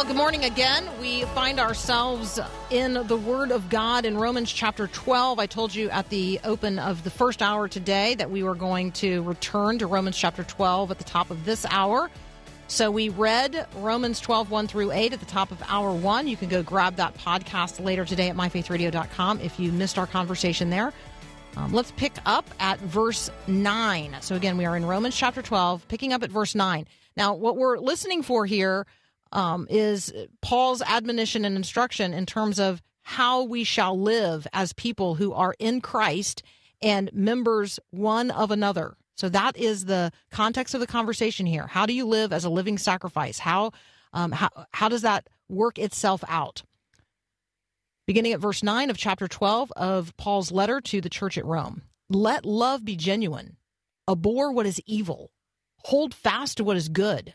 Well, good morning again. We find ourselves in the Word of God in Romans chapter 12. I told you at the open of the first hour today that we were going to return to Romans chapter 12 at the top of this hour. So we read Romans 12, 1 through 8 at the top of hour one. You can go grab that podcast later today at myfaithradio.com if you missed our conversation there. Um, let's pick up at verse 9. So again, we are in Romans chapter 12, picking up at verse 9. Now, what we're listening for here um, is Paul's admonition and instruction in terms of how we shall live as people who are in Christ and members one of another. So that is the context of the conversation here. How do you live as a living sacrifice? How um, how how does that work itself out? Beginning at verse 9 of chapter 12 of Paul's letter to the church at Rome. Let love be genuine. Abhor what is evil. Hold fast to what is good.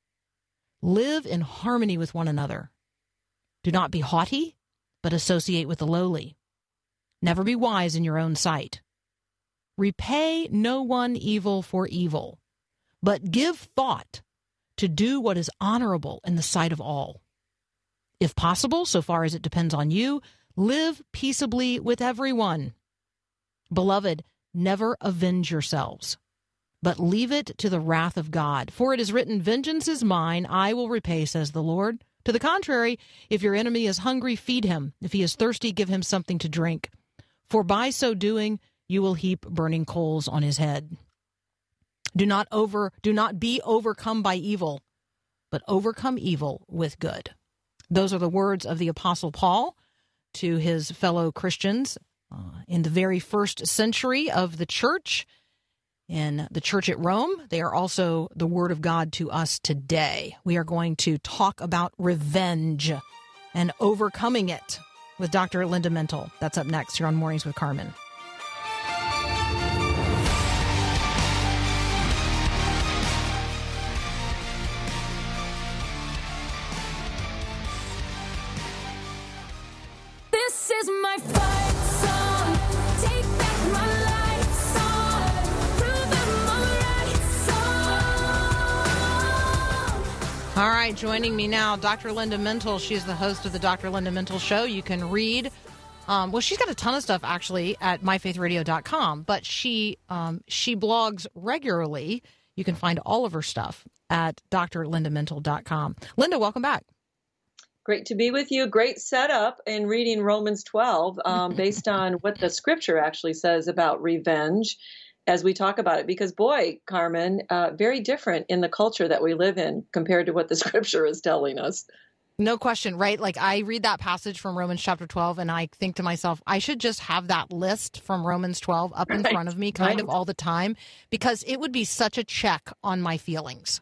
Live in harmony with one another. Do not be haughty, but associate with the lowly. Never be wise in your own sight. Repay no one evil for evil, but give thought to do what is honorable in the sight of all. If possible, so far as it depends on you, live peaceably with everyone. Beloved, never avenge yourselves but leave it to the wrath of God. For it is written, Vengeance is mine, I will repay, says the Lord. To the contrary, if your enemy is hungry, feed him. If he is thirsty, give him something to drink. For by so doing, you will heap burning coals on his head. Do not over do not be overcome by evil, but overcome evil with good. Those are the words of the apostle Paul to his fellow Christians uh, in the very first century of the church in the church at Rome. They are also the word of God to us today. We are going to talk about revenge and overcoming it with Dr. Linda Mintle. That's up next here on Mornings with Carmen. All right, joining me now, Dr. Linda Mintle. She's the host of the Dr. Linda Mintle Show. You can read, um, well, she's got a ton of stuff actually at myfaithradio.com, but she um, she blogs regularly. You can find all of her stuff at drlindamintle.com. Linda, welcome back. Great to be with you. Great setup in reading Romans 12 um, based on what the scripture actually says about revenge as we talk about it. Because, boy, Carmen, uh, very different in the culture that we live in compared to what the scripture is telling us. No question, right? Like I read that passage from Romans chapter 12 and I think to myself, I should just have that list from Romans 12 up in Right, front of me kind of all the time because it would be such a check on my feelings.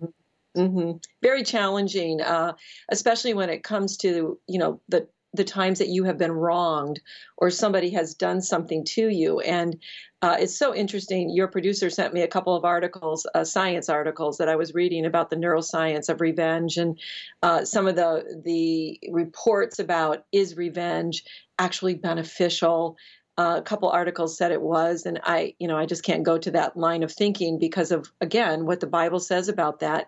hmm Very challenging, uh, especially when it comes to you know the the times that you have been wronged or somebody has done something to you. And uh, it's so interesting. Your producer sent me a couple of articles, uh, science articles that I was reading about the neuroscience of revenge and uh, some of the the reports about is revenge actually beneficial. Uh, a couple articles said it was, and I, you know, I just can't go to that line of thinking because of again what the Bible says about that.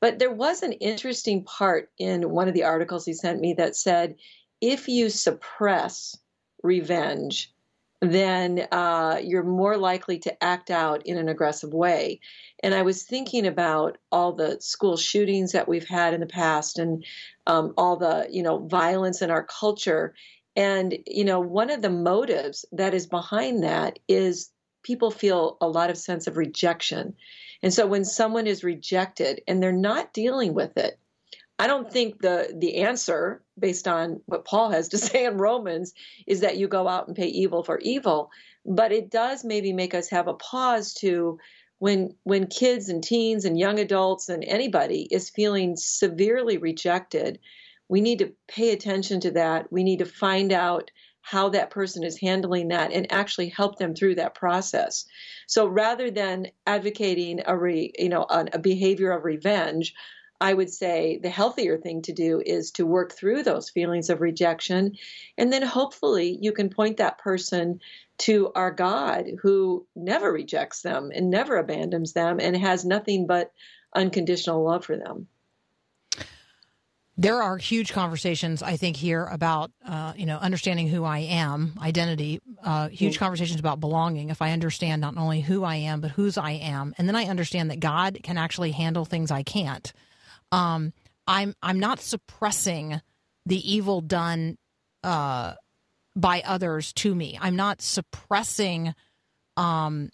But there was an interesting part in one of the articles he sent me that said if you suppress revenge, then uh, you're more likely to act out in an aggressive way. And I was thinking about all the school shootings that we've had in the past, and um, all the you know violence in our culture. And you know, one of the motives that is behind that is people feel a lot of sense of rejection. And so when someone is rejected and they're not dealing with it, I don't think the the answer, based on what Paul has to say in Romans, is that you go out and pay evil for evil. But it does maybe make us have a pause to when when kids and teens and young adults and anybody is feeling severely rejected, we need to pay attention to that. We need to find out how that person is handling that and actually help them through that process. So rather than advocating a re, you know a, a behavior of revenge, I would say the healthier thing to do is to work through those feelings of rejection. And then hopefully you can point that person to our God who never rejects them and never abandons them and has nothing but unconditional love for them. There are huge conversations, I think, here about uh, you know understanding who I am, identity. Uh, huge conversations about belonging. If I understand not only who I am but whose I am, and then I understand that God can actually handle things I can't. Um, I'm I'm not suppressing the evil done uh, by others to me. I'm not suppressing um,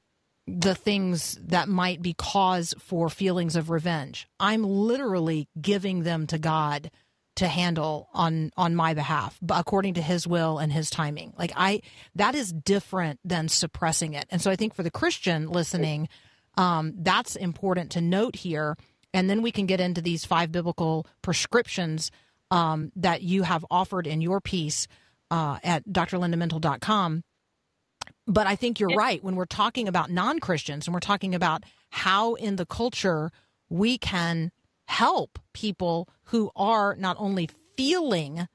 the things that might be cause for feelings of revenge. I'm literally giving them to God to handle on on my behalf according to his will and his timing like i that is different than suppressing it and so i think for the christian listening um, that's important to note here and then we can get into these five biblical prescriptions um, that you have offered in your piece uh, at drlindamintle.com but I think you're right when we're talking about non Christians and we're talking about how in the culture we can help people who are not only feeling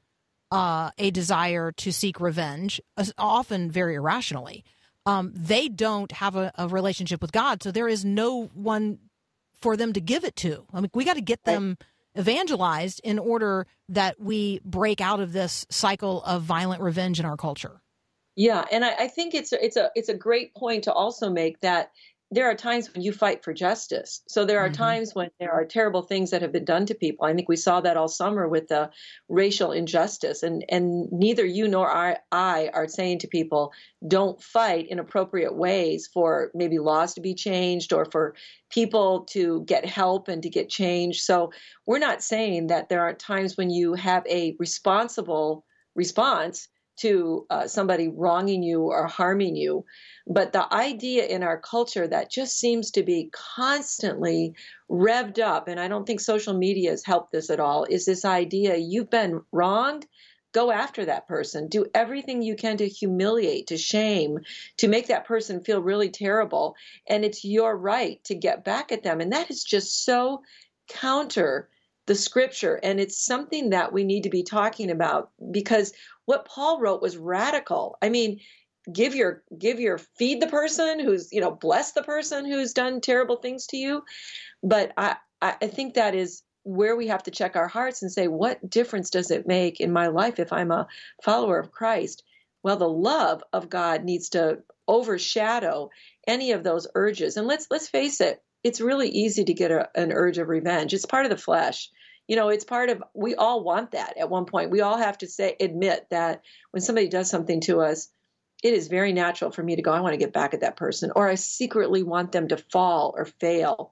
uh, a desire to seek revenge, often very irrationally. Um, they don't have a, a relationship with God, so there is no one for them to give it to. I mean, we got to get them evangelized in order that we break out of this cycle of violent revenge in our culture. Yeah, and I, I think it's a, it's a it's a great point to also make that there are times when you fight for justice. So there are Mhm. times when there are terrible things that have been done to people. I think we saw that all summer with the racial injustice, and and neither you nor I, I are saying to people don't fight in appropriate ways for maybe laws to be changed or for people to get help and to get change. So we're not saying that there aren't times when you have a responsible response to uh, somebody wronging you or harming you. But the idea in our culture that just seems to be constantly revved up, and I don't think social media has helped this at all, is this idea you've been wronged. Go after that person. Do everything you can to humiliate, to shame, to make that person feel really terrible. And it's your right to get back at them. And that is just so counter the scripture. And it's something that we need to be talking about because what Paul wrote was radical. I mean, give your give your feed the person who's you know bless the person who's done terrible things to you. But i i think that is where we have to check our hearts and say what difference does it make in my life if i'm a follower of christ? Well the love of god needs to overshadow any of those urges. And let's let's face it it's really easy to get a, an urge of revenge. It's part of the flesh you know it's part of we all want that at one point we all have to say admit that when somebody does something to us it is very natural for me to go, I want to get back at that person, or I secretly want them to fall or fail.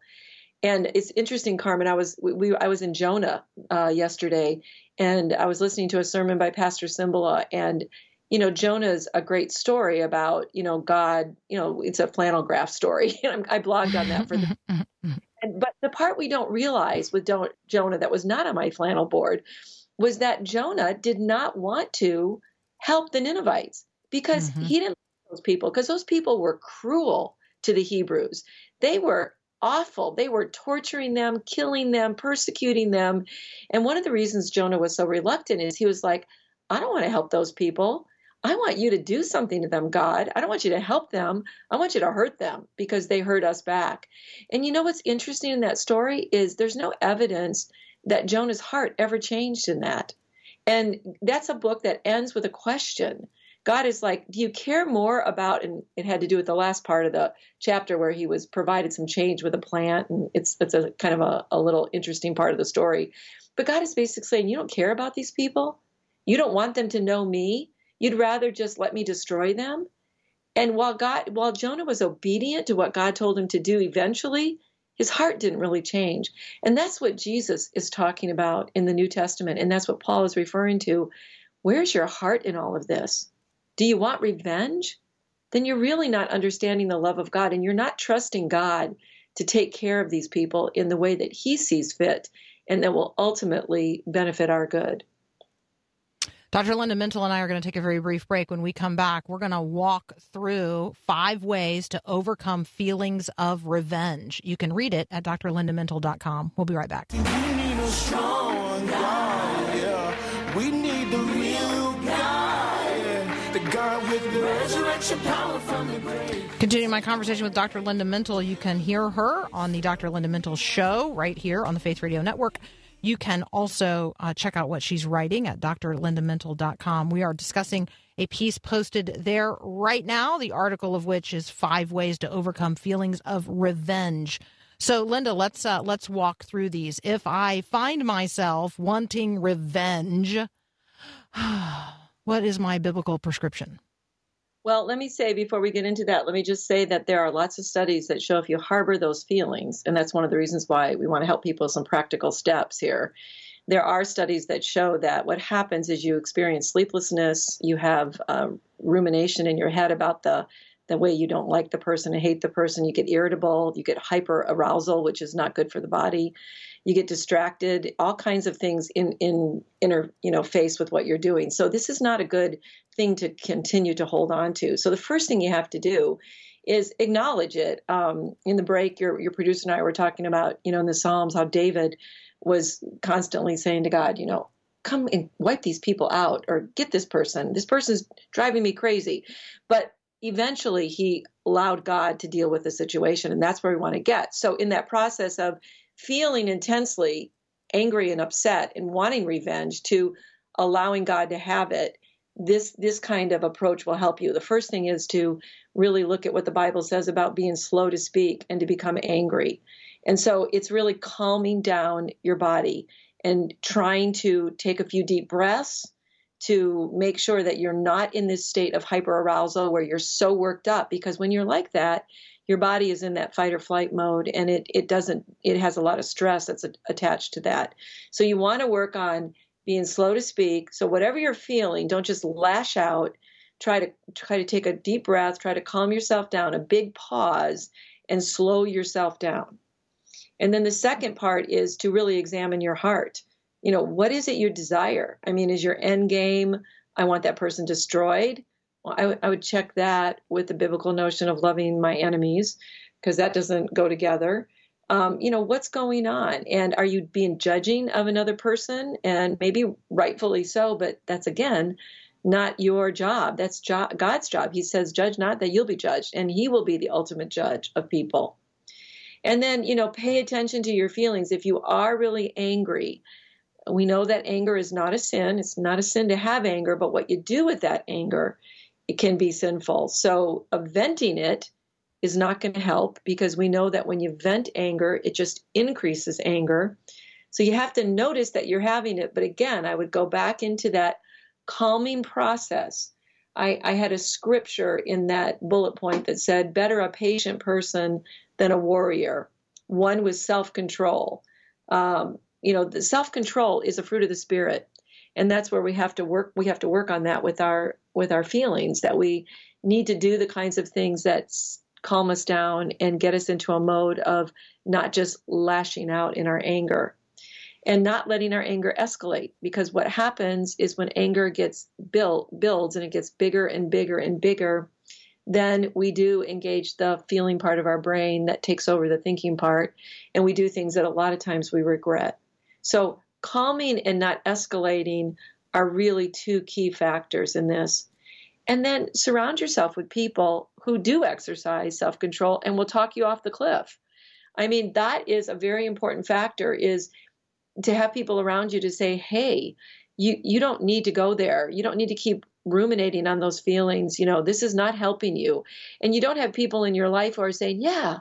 And it's interesting, Carmen. I was we I was in Jonah uh, yesterday, and I was listening to a sermon by Pastor Cymbala, and you know Jonah's a great story about you know God. You know it's a flannel graph story. and I blogged on that for the. And, but the part we don't realize with Don- Jonah that was not on my flannel board was that Jonah did not want to help the Ninevites because Mhm. he didn't like those people because those people were cruel to the Hebrews. They were awful. They were torturing them, killing them, persecuting them. And one of the reasons Jonah was so reluctant is he was like, I don't want to help those people. I want you to do something to them, God. I don't want you to help them. I want you to hurt them because they hurt us back. And you know what's interesting in that story is there's no evidence that Jonah's heart ever changed in that. And that's a book that ends with a question. God is like, do you care more about? And it had to do with the last part of the chapter where he was provided some change with a plant, and it's it's a kind of a, a little interesting part of the story. But God is basically saying, you don't care about these people. You don't want them to know me. You'd rather just let me destroy them. And while God, while Jonah was obedient to what God told him to do, eventually his heart didn't really change. And that's what Jesus is talking about in the New Testament, and that's what Paul is referring to. Where's your heart in all of this? Do you want revenge? Then you're really not understanding the love of God, and you're not trusting God to take care of these people in the way that He sees fit, and that will ultimately benefit our good. Dr. Linda Mintle and I are going to take a very brief break. When we come back, we're going to walk through five ways to overcome feelings of revenge. You can read it at drlindamintle.com. We'll be right back. We need a strong God, yeah. We need the real God, the God with the resurrection power from the grave. Continuing my conversation with Dr. Linda Mintle, you can hear her on the Dr. Linda Mental show right here on the Faith Radio Network. You can also uh, check out what she's writing at drlindamintle.com. We are discussing a piece posted there right now, the article of which is five ways to overcome feelings of revenge. So, Linda, let's uh, let's walk through these. If I find myself wanting revenge, what is my biblical prescription? Well, let me say before we get into that, let me just say that there are lots of studies that show if you harbor those feelings, and that's one of the reasons why we want to help people with some practical steps here. There are studies that show that what happens is you experience sleeplessness, you have uh, rumination in your head about the the way you don't like the person and hate the person, you get irritable, you get hyper arousal, which is not good for the body. You get distracted, all kinds of things in in inner you know face with what you're doing. So this is not a good thing to continue to hold on to. So the first thing you have to do is acknowledge it. Um, in the break, your your producer and I were talking about you know in the Psalms how David was constantly saying to God, you know, come and wipe these people out or get this person. This person's driving me crazy. But eventually he allowed God to deal with the situation, and that's where we want to get. So, in that process of feeling intensely angry and upset and wanting revenge to allowing God to have it, this this kind of approach will help you. The first thing is to really look at what the Bible says about being slow to speak and to become angry. And so it's really calming down your body and trying to take a few deep breaths to make sure that you're not in this state of hyperarousal where you're so worked up because when you're like that your body is in that fight or flight mode and it, it doesn't it has a lot of stress that's attached to that so you want to work on being slow to speak so whatever you're feeling don't just lash out try to try to take a deep breath try to calm yourself down a big pause and slow yourself down and then the second part is to really examine your heart you know, what is it you desire? I mean, is your end game, I want that person destroyed? Well, I, w- I would check that with the biblical notion of loving my enemies, because that doesn't go together. Um, you know, what's going on? And are you being judging of another person? And maybe rightfully so, but that's again, not your job. That's jo- God's job. He says, judge not that you'll be judged, and He will be the ultimate judge of people. And then, you know, pay attention to your feelings. If you are really angry, we know that anger is not a sin. It's not a sin to have anger, but what you do with that anger, it can be sinful. So venting it is not going to help because we know that when you vent anger, it just increases anger. So you have to notice that you're having it. But again, I would go back into that calming process. I, I had a scripture in that bullet point that said, better a patient person than a warrior, one with self control. Um, you know the self-control is a fruit of the spirit and that's where we have to work we have to work on that with our with our feelings that we need to do the kinds of things that calm us down and get us into a mode of not just lashing out in our anger and not letting our anger escalate. Because what happens is when anger gets built builds and it gets bigger and bigger and bigger then we do engage the feeling part of our brain that takes over the thinking part. And we do things that a lot of times we regret. So calming and not escalating are really two key factors in this. And then surround yourself with people who do exercise self control and will talk you off the cliff. I mean, that is a very important factor is to have people around you to say, hey, you, you don't need to go there. You don't need to keep ruminating on those feelings, you know, this is not helping you. And you don't have people in your life who are saying, yeah,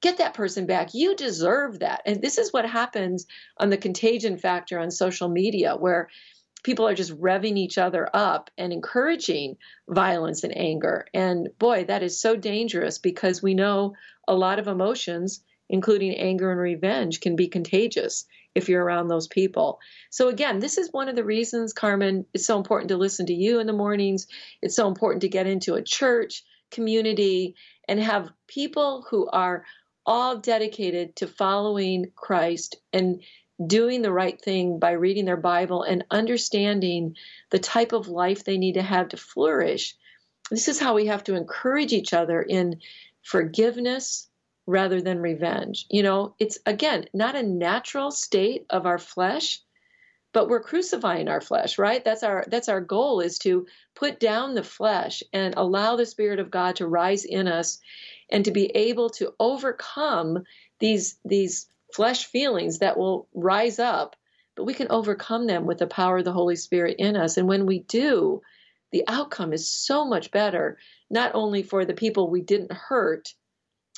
get that person back. You deserve that. And this is what happens on the contagion factor on social media, where people are just revving each other up and encouraging violence and anger. And boy, that is so dangerous because we know a lot of emotions, including anger and revenge, can be contagious if you're around those people. So, again, this is one of the reasons, Carmen, it's so important to listen to you in the mornings. It's so important to get into a church community and have people who are all dedicated to following Christ and doing the right thing by reading their Bible and understanding the type of life they need to have to flourish. This is how we have to encourage each other in forgiveness rather than revenge. You know, it's again not a natural state of our flesh, but we're crucifying our flesh, right? That's our that's our goal is to put down the flesh and allow the spirit of God to rise in us and to be able to overcome these these flesh feelings that will rise up, but we can overcome them with the power of the Holy Spirit in us. And when we do, the outcome is so much better, not only for the people we didn't hurt,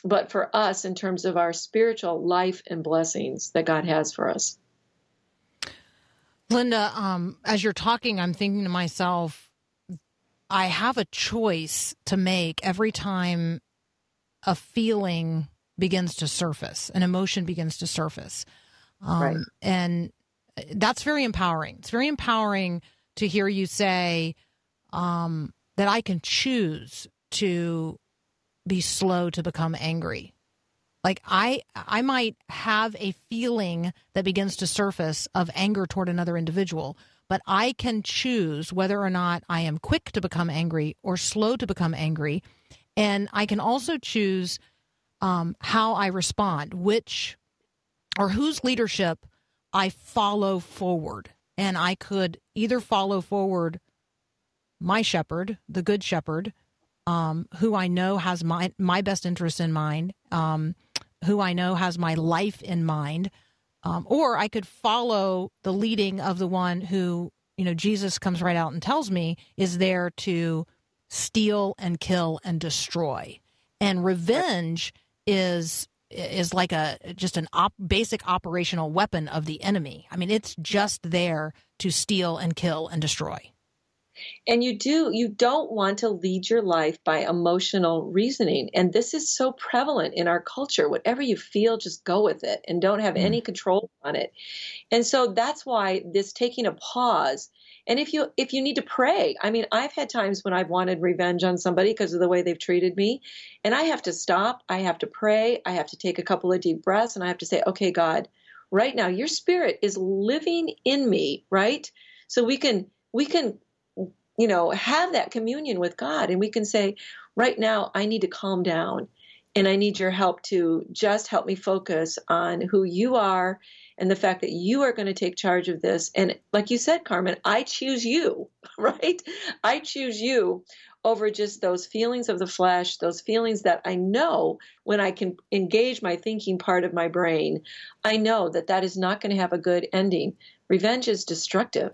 but for us in terms of our spiritual life and blessings that God has for us. Linda, um, as you're talking, I'm thinking to myself, I have a choice to make every time a feeling begins to surface, an emotion begins to surface. Um, Right. And that's very empowering. It's very empowering to hear you say um, that I can choose to be slow to become angry. Like I I might have a feeling that begins to surface of anger toward another individual, but I can choose whether or not I am quick to become angry or slow to become angry. And I can also choose um, how I respond, which or whose leadership I follow forward. And I could either follow forward my shepherd, the good shepherd, um, who I know has my my best interests in mind, um, who I know has my life in mind, um, or I could follow the leading of the one who you know Jesus comes right out and tells me is there to steal and kill and destroy, and revenge is is like a just an op, basic operational weapon of the enemy. I mean, it's just there to steal and kill and destroy. And you do, you don't want to lead your life by emotional reasoning. And this is so prevalent in our culture. Whatever you feel, just go with it and don't have mm-hmm. any control on it. And so that's why this taking a pause. And if you if you need to pray, I mean, I've had times when I've wanted revenge on somebody because of the way they've treated me, and I have to stop, I have to pray, I have to take a couple of deep breaths, and I have to say, okay, God, right now, your spirit is living in me, right? So we can we can you know, have that communion with God. And we can say, right now, I need to calm down and I need your help to just help me focus on who you are and the fact that you are going to take charge of this. And like you said, Carmen, I choose you, right? I choose you over just those feelings of the flesh, those feelings that I know when I can engage my thinking part of my brain, I know that that is not going to have a good ending. Revenge is destructive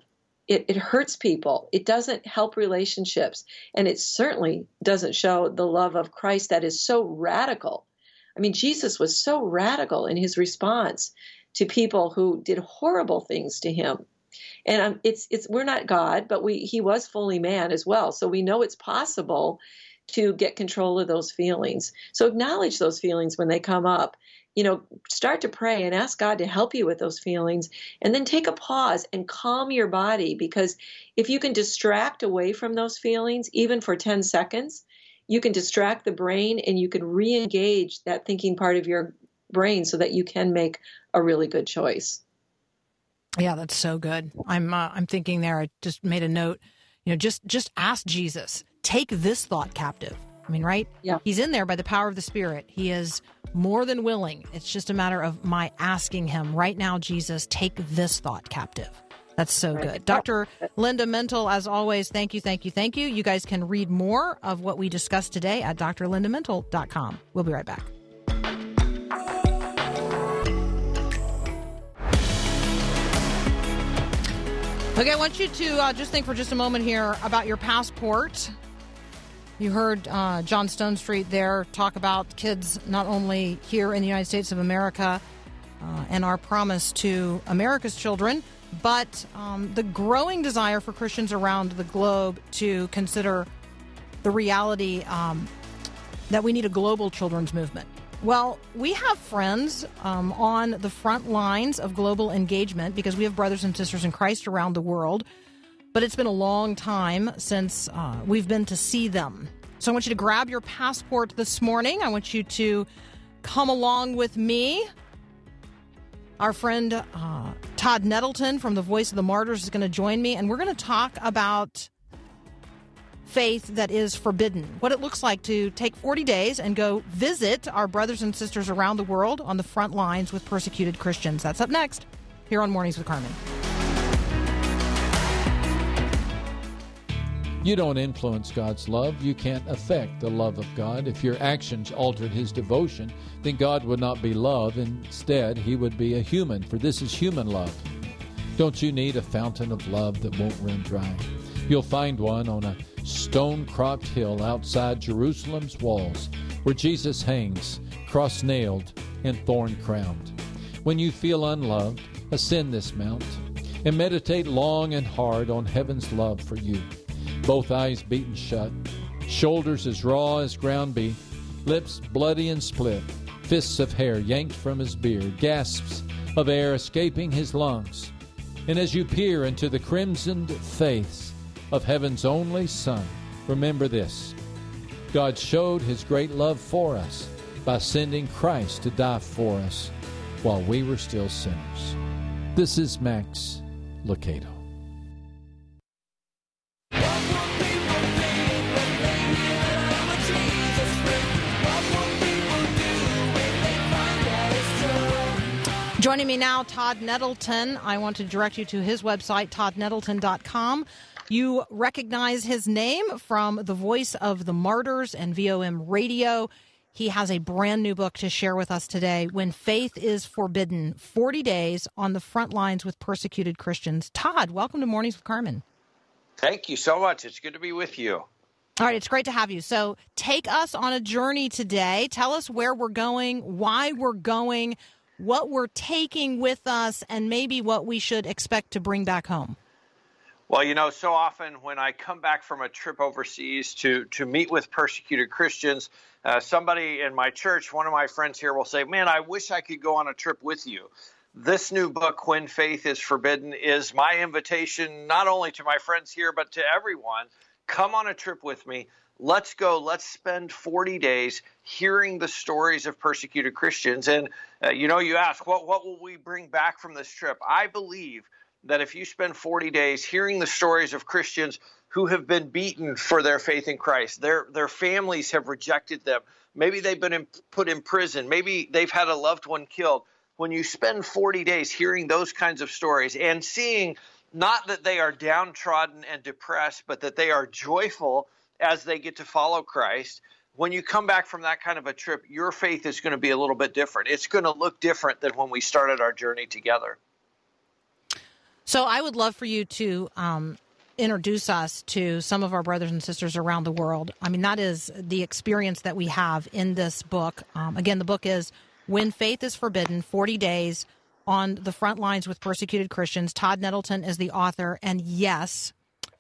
it, it hurts people. It doesn't help relationships. And it certainly doesn't show the love of Christ that is so radical. I mean, Jesus was so radical in his response to people who did horrible things to him. And um, it's it's we're not God, but we he was fully man as well. So we know it's possible to get control of those feelings. So acknowledge those feelings when they come up you know, start to pray and ask God to help you with those feelings. And then take a pause and calm your body because if you can distract away from those feelings, even for 10 seconds, you can distract the brain and you can re engage that thinking part of your brain so that you can make a really good choice. Yeah, that's so good. I'm uh, I'm thinking there. I just made a note. You know, just just ask Jesus. Take this thought captive. I mean, right? Yeah. He's in there by the power of the Spirit. He is more than willing. It's just a matter of my asking him right now, Jesus, take this thought captive. That's so good. Dr. Linda Mintle, as always, thank you, thank you, thank you. You guys can read more of what we discussed today at drlindamintle.com. We'll be right back. Okay, I want you to uh, just think for just a moment here about your passport. You heard uh, John Stonestreet there talk about kids not only here in the United States of America uh, and our promise to America's children, but um, the growing desire for Christians around the globe to consider the reality um, that we need a global children's movement. Well, we have friends um, on the front lines of global engagement because we have brothers and sisters in Christ around the world, but it's been a long time since uh, we've been to see them. So I want you to grab your passport this morning. I want you to come along with me. Our friend uh, Todd Nettleton from the Voice of the Martyrs is going to join me, and we're going to talk about faith that is forbidden. What it looks like to take 40 days and go visit our brothers and sisters around the world on the front lines with persecuted Christians. That's up next here on Mornings with Carmen. You don't influence God's love. You can't affect the love of God. If your actions altered his devotion, then God would not be love. Instead, he would be a human, for this is human love. Don't you need a fountain of love that won't run dry? You'll find one on a stone cropped hill outside Jerusalem's walls, where Jesus hangs, cross nailed and thorn crowned. When you feel unloved, ascend this mount and meditate long and hard on heaven's love for you. Both eyes beaten shut, shoulders as raw as ground beef, lips bloody and split, fists of hair yanked from his beard, gasps of air escaping his lungs. And as you peer into the crimsoned face of heaven's only Son, remember this God showed his great love for us by sending Christ to die for us while we were still sinners. This is Max Lucado. Joining me now, Todd Nettleton. I want to direct you to his website, toddnettleton.com. You recognize his name from the voice of the martyrs and VOM radio. He has a brand new book to share with us today When Faith is Forbidden 40 Days on the Front Lines with Persecuted Christians. Todd, welcome to Mornings with Carmen. Thank you so much. It's good to be with you. All right, it's great to have you. So, take us on a journey today. Tell us where we're going, why we're going, what we're taking with us, and maybe what we should expect to bring back home. Well, you know, so often when I come back from a trip overseas to to meet with persecuted Christians, uh, somebody in my church, one of my friends here, will say, "Man, I wish I could go on a trip with you." This new book, When Faith is Forbidden, is my invitation not only to my friends here, but to everyone. Come on a trip with me. Let's go. Let's spend 40 days hearing the stories of persecuted Christians. And, uh, you know, you ask, what, what will we bring back from this trip? I believe that if you spend 40 days hearing the stories of Christians who have been beaten for their faith in Christ, their, their families have rejected them, maybe they've been in, put in prison, maybe they've had a loved one killed. When you spend 40 days hearing those kinds of stories and seeing not that they are downtrodden and depressed, but that they are joyful as they get to follow Christ. When you come back from that kind of a trip, your faith is going to be a little bit different. It's going to look different than when we started our journey together. So, I would love for you to um, introduce us to some of our brothers and sisters around the world. I mean, that is the experience that we have in this book. Um, again, the book is When Faith is Forbidden 40 Days on the Front Lines with Persecuted Christians. Todd Nettleton is the author. And yes,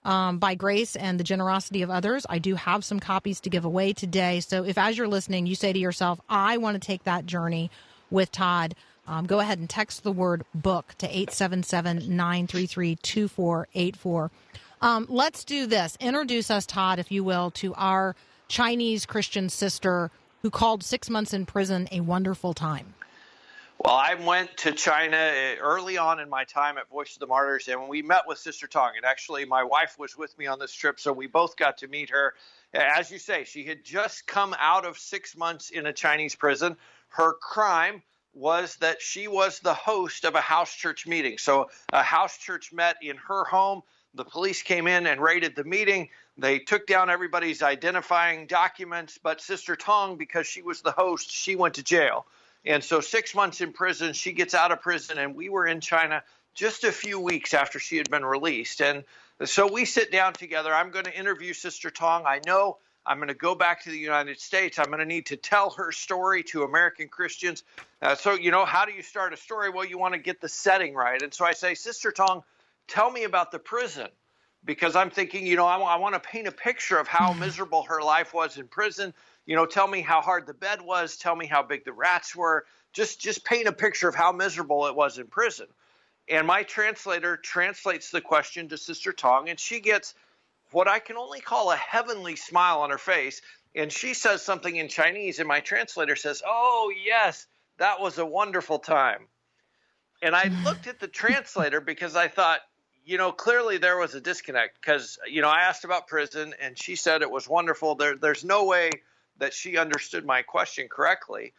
um, by grace and the generosity of others, I do have some copies to give away today. So if, as you're listening, you say to yourself, I want to take that journey with Todd, um, go ahead and text the word book to 877 933 2484. Um, let's do this. Introduce us, Todd, if you will, to our Chinese Christian sister who called six months in prison a wonderful time. Well, I went to China uh, early on in my time at Voice of the Martyrs, and we met with Sister Tong. And actually, my wife was with me on this trip, so we both got to meet her. As you say, she had just come out of six months in a Chinese prison. Her crime was that she was the host of a house church meeting. So, a house church met in her home. The police came in and raided the meeting. They took down everybody's identifying documents, but Sister Tong, because she was the host, she went to jail. And so, six months in prison, she gets out of prison, and we were in China just a few weeks after she had been released. And so we sit down together. I'm going to interview Sister Tong. I know I'm going to go back to the United States. I'm going to need to tell her story to American Christians. Uh, so, you know, how do you start a story? Well, you want to get the setting right. And so I say, Sister Tong, tell me about the prison. Because I'm thinking, you know, I, I want to paint a picture of how miserable her life was in prison. You know, tell me how hard the bed was. Tell me how big the rats were. Just, just paint a picture of how miserable it was in prison. And my translator translates the question to Sister Tong, and she gets what I can only call a heavenly smile on her face. And she says something in Chinese, and my translator says, Oh, yes, that was a wonderful time. And I looked at the translator because I thought, you know, clearly there was a disconnect because, you know, I asked about prison and she said it was wonderful. There, there's no way that she understood my question correctly.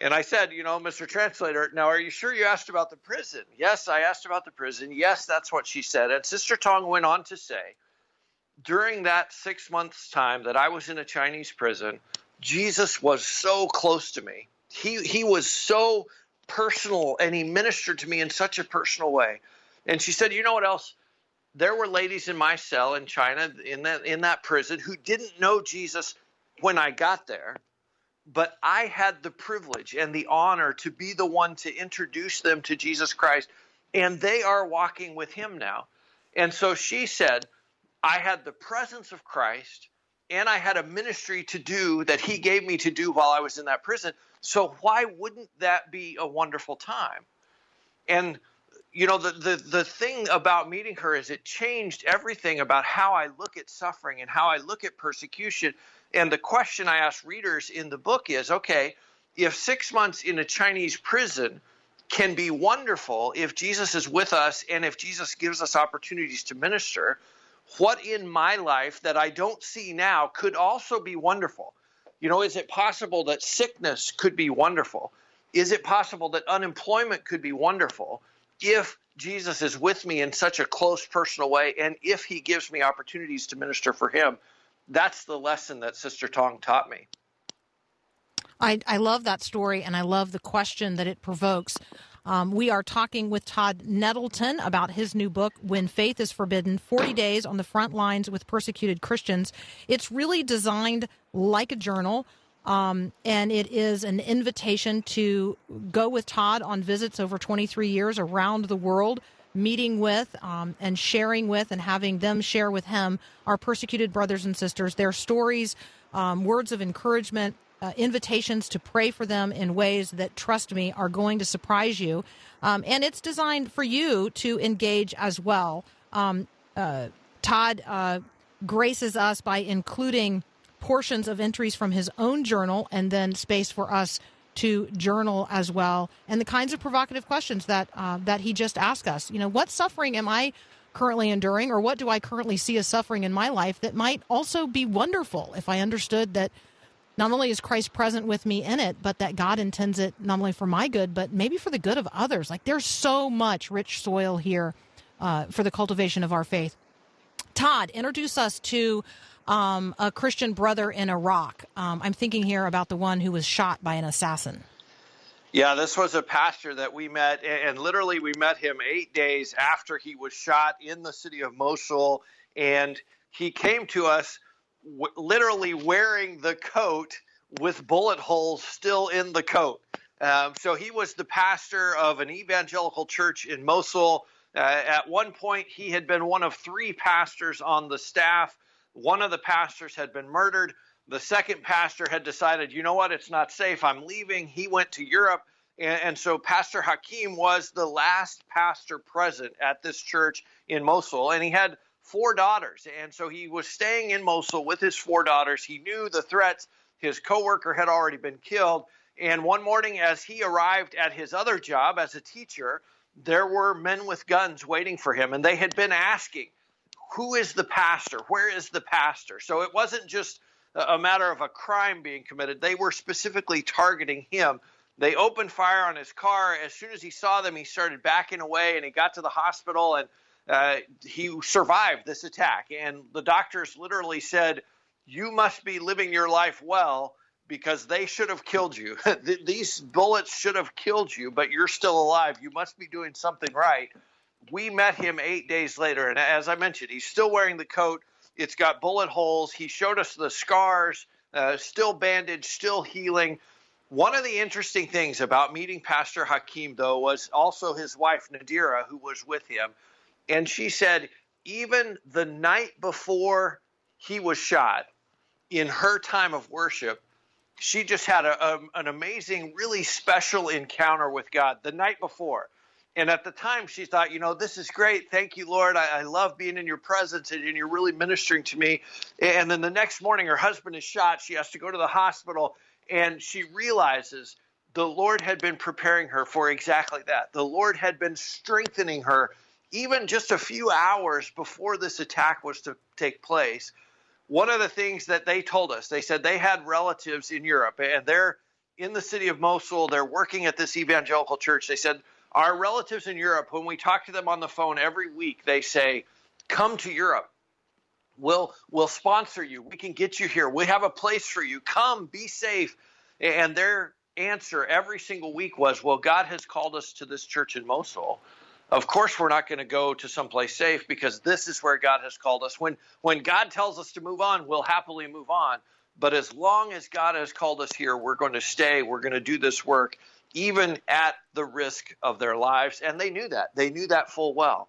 And I said, you know, Mr. Translator, now are you sure you asked about the prison? Yes, I asked about the prison. Yes, that's what she said. And Sister Tong went on to say, during that six months' time that I was in a Chinese prison, Jesus was so close to me. He he was so personal and he ministered to me in such a personal way. And she said, you know what else? There were ladies in my cell in China in that in that prison who didn't know Jesus when I got there, but I had the privilege and the honor to be the one to introduce them to Jesus Christ, and they are walking with him now. And so she said, I had the presence of Christ and I had a ministry to do that he gave me to do while I was in that prison. So why wouldn't that be a wonderful time? And you know the, the the thing about meeting her is it changed everything about how I look at suffering and how I look at persecution. And the question I ask readers in the book is, okay, if 6 months in a Chinese prison can be wonderful if Jesus is with us and if Jesus gives us opportunities to minister, what in my life that I don't see now could also be wonderful? You know, is it possible that sickness could be wonderful? Is it possible that unemployment could be wonderful if Jesus is with me in such a close personal way and if he gives me opportunities to minister for him? That's the lesson that Sister Tong taught me. I, I love that story and I love the question that it provokes. Um, we are talking with Todd Nettleton about his new book, When Faith is Forbidden 40 Days on the Front Lines with Persecuted Christians. It's really designed like a journal. Um, and it is an invitation to go with Todd on visits over 23 years around the world, meeting with um, and sharing with and having them share with him our persecuted brothers and sisters, their stories, um, words of encouragement, uh, invitations to pray for them in ways that, trust me, are going to surprise you. Um, and it's designed for you to engage as well. Um, uh, Todd uh, graces us by including portions of entries from his own journal and then space for us to journal as well, and the kinds of provocative questions that uh, that he just asked us. You know, what suffering am I currently enduring, or what do I currently see as suffering in my life that might also be wonderful if I understood that not only is Christ present with me in it, but that God intends it not only for my good, but maybe for the good of others. Like there's so much rich soil here uh, for the cultivation of our faith. Todd, introduce us to um, a Christian brother in Iraq. Um, I'm thinking here about the one who was shot by an assassin. Yeah, this was a pastor that we met, and literally we met him eight days after he was shot in the city of Mosul. And he came to us w- literally wearing the coat with bullet holes still in the coat. Um, so he was the pastor of an evangelical church in Mosul. Uh, at one point, he had been one of three pastors on the staff. One of the pastors had been murdered. The second pastor had decided, you know what, it's not safe. I'm leaving. He went to Europe. And, and so Pastor Hakim was the last pastor present at this church in Mosul. And he had four daughters. And so he was staying in Mosul with his four daughters. He knew the threats. His coworker had already been killed. And one morning, as he arrived at his other job as a teacher, there were men with guns waiting for him. And they had been asking, Who is the pastor? Where is the pastor? So it wasn't just a matter of a crime being committed, they were specifically targeting him. They opened fire on his car. As soon as he saw them, he started backing away and he got to the hospital and uh, he survived this attack. And the doctors literally said, You must be living your life well because they should have killed you. These bullets should have killed you, but you're still alive. You must be doing something right. We met him eight days later, and as I mentioned, he's still wearing the coat. It's got bullet holes. He showed us the scars, uh, still bandaged, still healing. One of the interesting things about meeting Pastor Hakeem, though, was also his wife, Nadira, who was with him. And she said, even the night before he was shot, in her time of worship, she just had a, a, an amazing, really special encounter with God the night before. And at the time, she thought, you know, this is great. Thank you, Lord. I, I love being in your presence and, and you're really ministering to me. And then the next morning, her husband is shot. She has to go to the hospital and she realizes the Lord had been preparing her for exactly that. The Lord had been strengthening her even just a few hours before this attack was to take place. One of the things that they told us, they said they had relatives in Europe and they're in the city of Mosul. They're working at this evangelical church. They said, Our relatives in Europe, when we talk to them on the phone every week, they say, Come to Europe. We'll, we'll sponsor you. We can get you here. We have a place for you. Come, be safe. And their answer every single week was, Well, God has called us to this church in Mosul. Of course, we're not going to go to someplace safe because this is where God has called us. When, when God tells us to move on, we'll happily move on. But as long as God has called us here, we're going to stay. We're going to do this work, even at the risk of their lives. And they knew that. They knew that full well.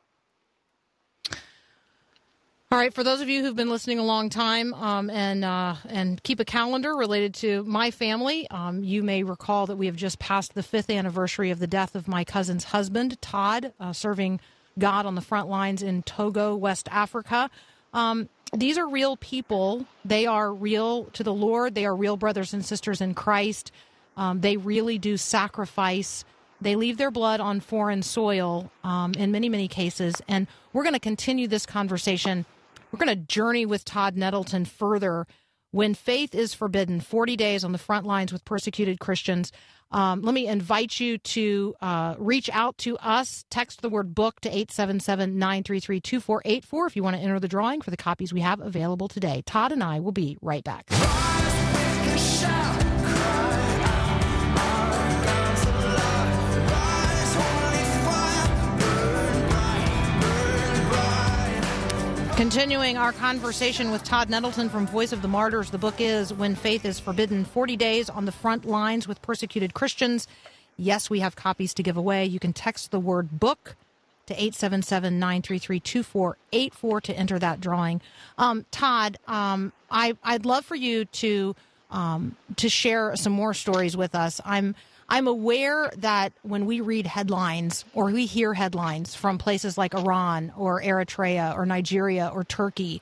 All right, for those of you who've been listening a long time um, and uh, and keep a calendar related to my family, um, you may recall that we have just passed the fifth anniversary of the death of my cousin's husband, Todd, uh, serving God on the front lines in Togo, West Africa. Um, these are real people. They are real to the Lord. They are real brothers and sisters in Christ. Um, they really do sacrifice. They leave their blood on foreign soil um, in many, many cases. And we're going to continue this conversation. We're going to journey with Todd Nettleton further. When faith is forbidden, 40 days on the front lines with persecuted Christians. Um, let me invite you to uh, reach out to us. Text the word book to 877 933 2484 if you want to enter the drawing for the copies we have available today. Todd and I will be right back. Continuing our conversation with Todd Nettleton from Voice of the Martyrs, the book is When Faith is Forbidden 40 Days on the Front Lines with Persecuted Christians. Yes, we have copies to give away. You can text the word book to 877 933 2484 to enter that drawing. Um, Todd, um, I, I'd love for you to, um, to share some more stories with us. I'm I'm aware that when we read headlines or we hear headlines from places like Iran or Eritrea or Nigeria or Turkey,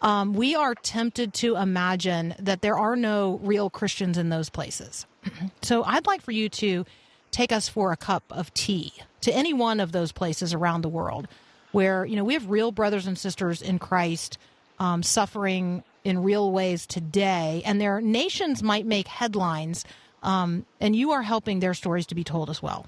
um, we are tempted to imagine that there are no real Christians in those places. so I'd like for you to take us for a cup of tea to any one of those places around the world where you know we have real brothers and sisters in Christ um, suffering in real ways today, and their nations might make headlines um, and you are helping their stories to be told as well.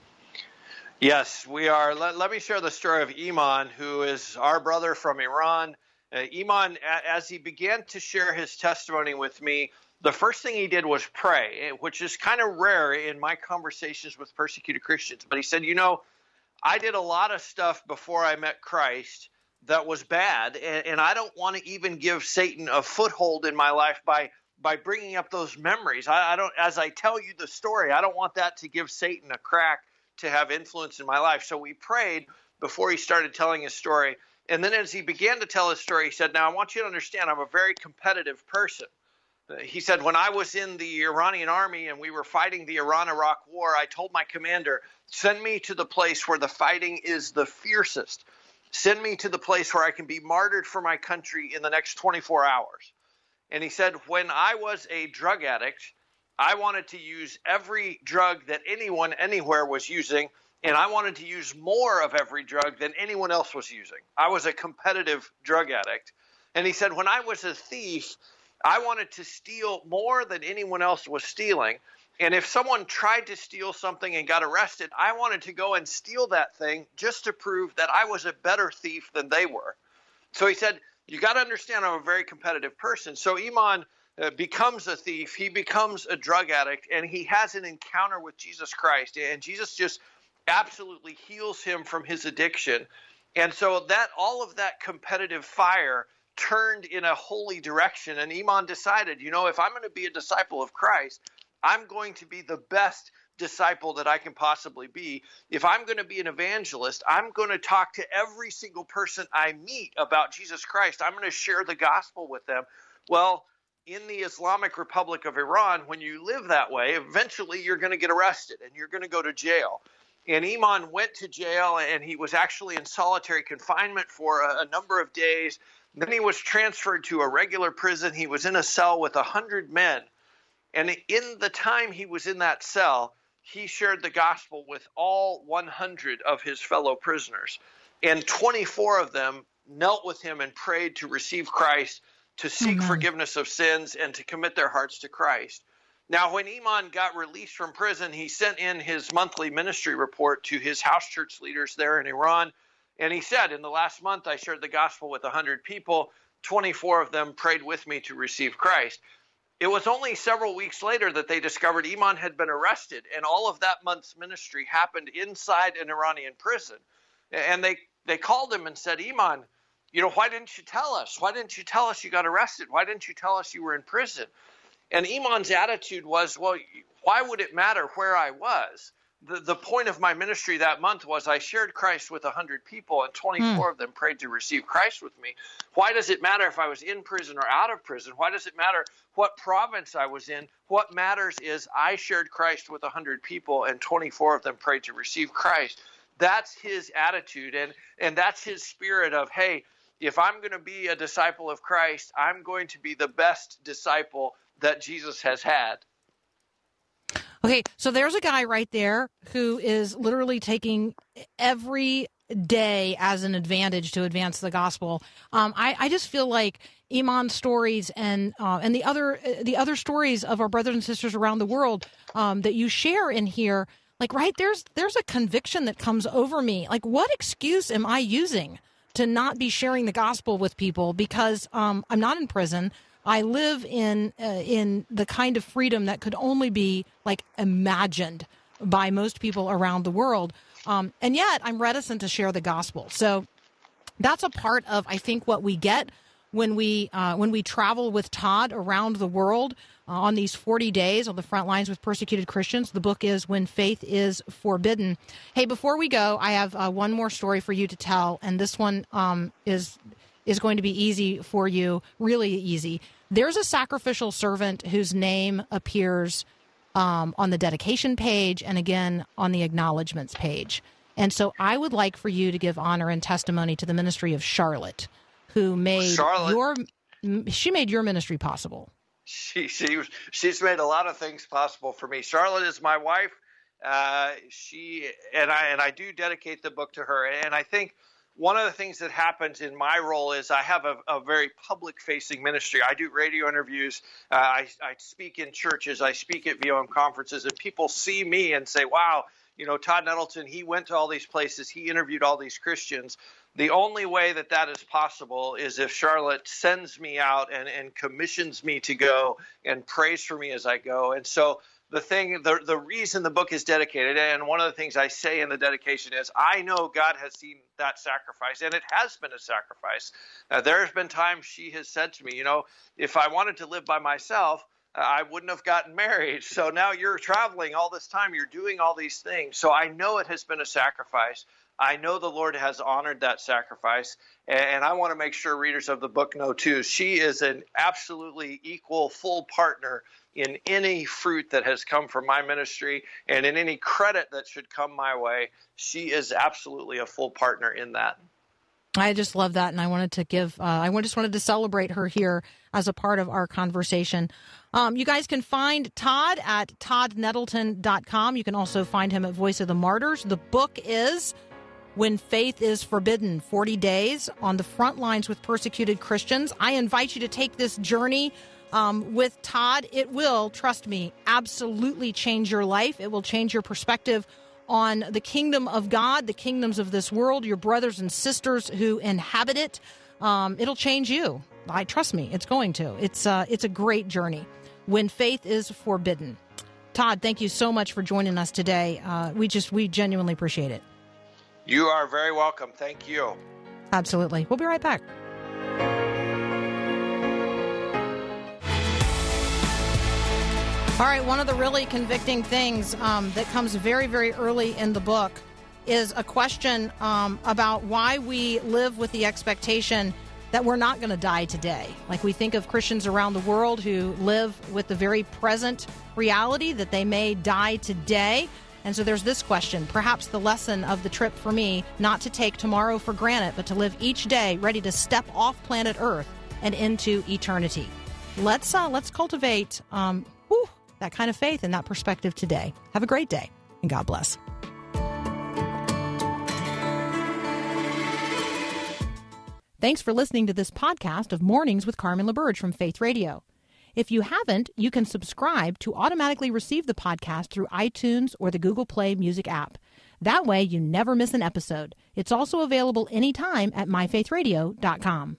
Yes, we are. Let, let me share the story of Iman, who is our brother from Iran. Uh, Iman, a- as he began to share his testimony with me, the first thing he did was pray, eh, which is kind of rare in my conversations with persecuted Christians. But he said, You know, I did a lot of stuff before I met Christ that was bad, and, and I don't want to even give Satan a foothold in my life by by bringing up those memories. I, I, don't, as I tell you the story, I don't want that to give Satan a crack to have influence in my life. So we prayed before he started telling his story. And then as he began to tell his story, he said, Now I want you to understand I'm a very competitive person. Uh, He said, When I was in the Iranian army and we were fighting the Iran Iraq war, I told my commander, Send me to the place where the fighting is the fiercest. Send me to the place where I can be martyred for my country in the next 24 hours. And he said, When I was a drug addict, I wanted to use every drug that anyone anywhere was using, and I wanted to use more of every drug than anyone else was using. I was a competitive drug addict. And he said, When I was a thief, I wanted to steal more than anyone else was stealing. And if someone tried to steal something and got arrested, I wanted to go and steal that thing just to prove that I was a better thief than they were. So he said, You got to understand, I'm a very competitive person. So Iman uh, becomes a thief, he becomes a drug addict, and he has an encounter with Jesus Christ. And Jesus just absolutely heals him from his addiction. And so that all of that competitive fire turned in a holy direction. And Iman decided, you know, if I'm going to be a disciple of Christ, I'm going to be the best disciple that I can possibly be. If I'm going to be an evangelist, I'm going to talk to every single person I meet about Jesus Christ. I'm going to share the gospel with them. Well, in the Islamic Republic of Iran, when you live that way, eventually you're going to get arrested and you're going to go to jail. And Iman went to jail and he was actually in solitary confinement for a, a number of days. Then he was transferred to a regular prison. He was in a cell with a hundred men. And in the time he was in that cell, he shared the gospel with all 100 of his fellow prisoners. And 24 of them knelt with him and prayed to receive Christ, to seek Amen. forgiveness of sins, and to commit their hearts to Christ. Now, when Iman got released from prison, he sent in his monthly ministry report to his house church leaders there in Iran. And he said, In the last month, I shared the gospel with 100 people. 24 of them prayed with me to receive Christ. It was only several weeks later that they discovered Iman had been arrested, and all of that month's ministry happened inside an Iranian prison. And they, they called him and said, Iman, you know, why didn't you tell us? Why didn't you tell us you got arrested? Why didn't you tell us you were in prison? And Iman's attitude was, well, why would it matter where I was? The, the point of my ministry that month was I shared Christ with 100 people, and 24 hmm. of them prayed to receive Christ with me. Why does it matter if I was in prison or out of prison? Why does it matter what province I was in? What matters is I shared Christ with 100 people, and 24 of them prayed to receive Christ. That's his attitude, and, and that's his spirit of, hey, if I'm going to be a disciple of Christ, I'm going to be the best disciple that Jesus has had. Okay, so there's a guy right there who is literally taking every day as an advantage to advance the gospel. Um, I, I just feel like Iman's stories and uh, and the other the other stories of our brothers and sisters around the world um, that you share in here, like right there's there's a conviction that comes over me. Like, what excuse am I using to not be sharing the gospel with people because um, I'm not in prison? I live in uh, in the kind of freedom that could only be like imagined by most people around the world, um, and yet I'm reticent to share the gospel. So that's a part of I think what we get when we uh, when we travel with Todd around the world uh, on these 40 days on the front lines with persecuted Christians. The book is When Faith is Forbidden. Hey, before we go, I have uh, one more story for you to tell, and this one um, is is going to be easy for you, really easy. There's a sacrificial servant whose name appears um, on the dedication page and again on the acknowledgments page. And so I would like for you to give honor and testimony to the ministry of Charlotte, who made Charlotte. your she made your ministry possible. she she she's made a lot of things possible for me. Charlotte is my wife. Uh, she and I and I do dedicate the book to her. And I think one of the things that happens in my role is I have a, a very public facing ministry. I do radio interviews. Uh, I, I speak in churches. I speak at VOM conferences, and people see me and say, "Wow." You know, Todd Nettleton, he went to all these places. He interviewed all these Christians. The only way that that is possible is if Charlotte sends me out and, and commissions me to go and prays for me as I go. And so the thing, the, the reason the book is dedicated, and one of the things I say in the dedication is, I know God has seen that sacrifice, and it has been a sacrifice. Uh, there has been times she has said to me, you know, if I wanted to live by myself, I wouldn't have gotten married. So now you're traveling all this time, you're doing all these things. So I know it has been a sacrifice. I know the Lord has honored that sacrifice, and I want to make sure readers of the book know too. She is an absolutely equal, full partner in any fruit that has come from my ministry and in any credit that should come my way. She is absolutely a full partner in that. I just love that, and I wanted to give. Uh, I just wanted to celebrate her here as a part of our conversation. Um, you guys can find Todd at toddnettleton.com. You can also find him at Voice of the Martyrs. The book is When Faith is Forbidden 40 Days on the Front Lines with Persecuted Christians. I invite you to take this journey um, with Todd. It will, trust me, absolutely change your life. It will change your perspective on the kingdom of God, the kingdoms of this world, your brothers and sisters who inhabit it. Um, it'll change you. I trust me, it's going to. It's uh, it's a great journey. When faith is forbidden. Todd, thank you so much for joining us today. Uh, we just we genuinely appreciate it. You are very welcome. Thank you. Absolutely. We'll be right back. All right, one of the really convicting things um, that comes very, very early in the book is a question um, about why we live with the expectation that we're not going to die today. Like we think of Christians around the world who live with the very present reality that they may die today. And so there's this question perhaps the lesson of the trip for me not to take tomorrow for granted, but to live each day ready to step off planet Earth and into eternity. Let's uh, let's cultivate um, whew, that kind of faith and that perspective today. Have a great day, and God bless. Thanks for listening to this podcast of Mornings with Carmen LaBerge from Faith Radio. If you haven't, you can subscribe to automatically receive the podcast through iTunes or the Google Play Music app. That way, you never miss an episode. It's also available anytime at myfaithradio.com.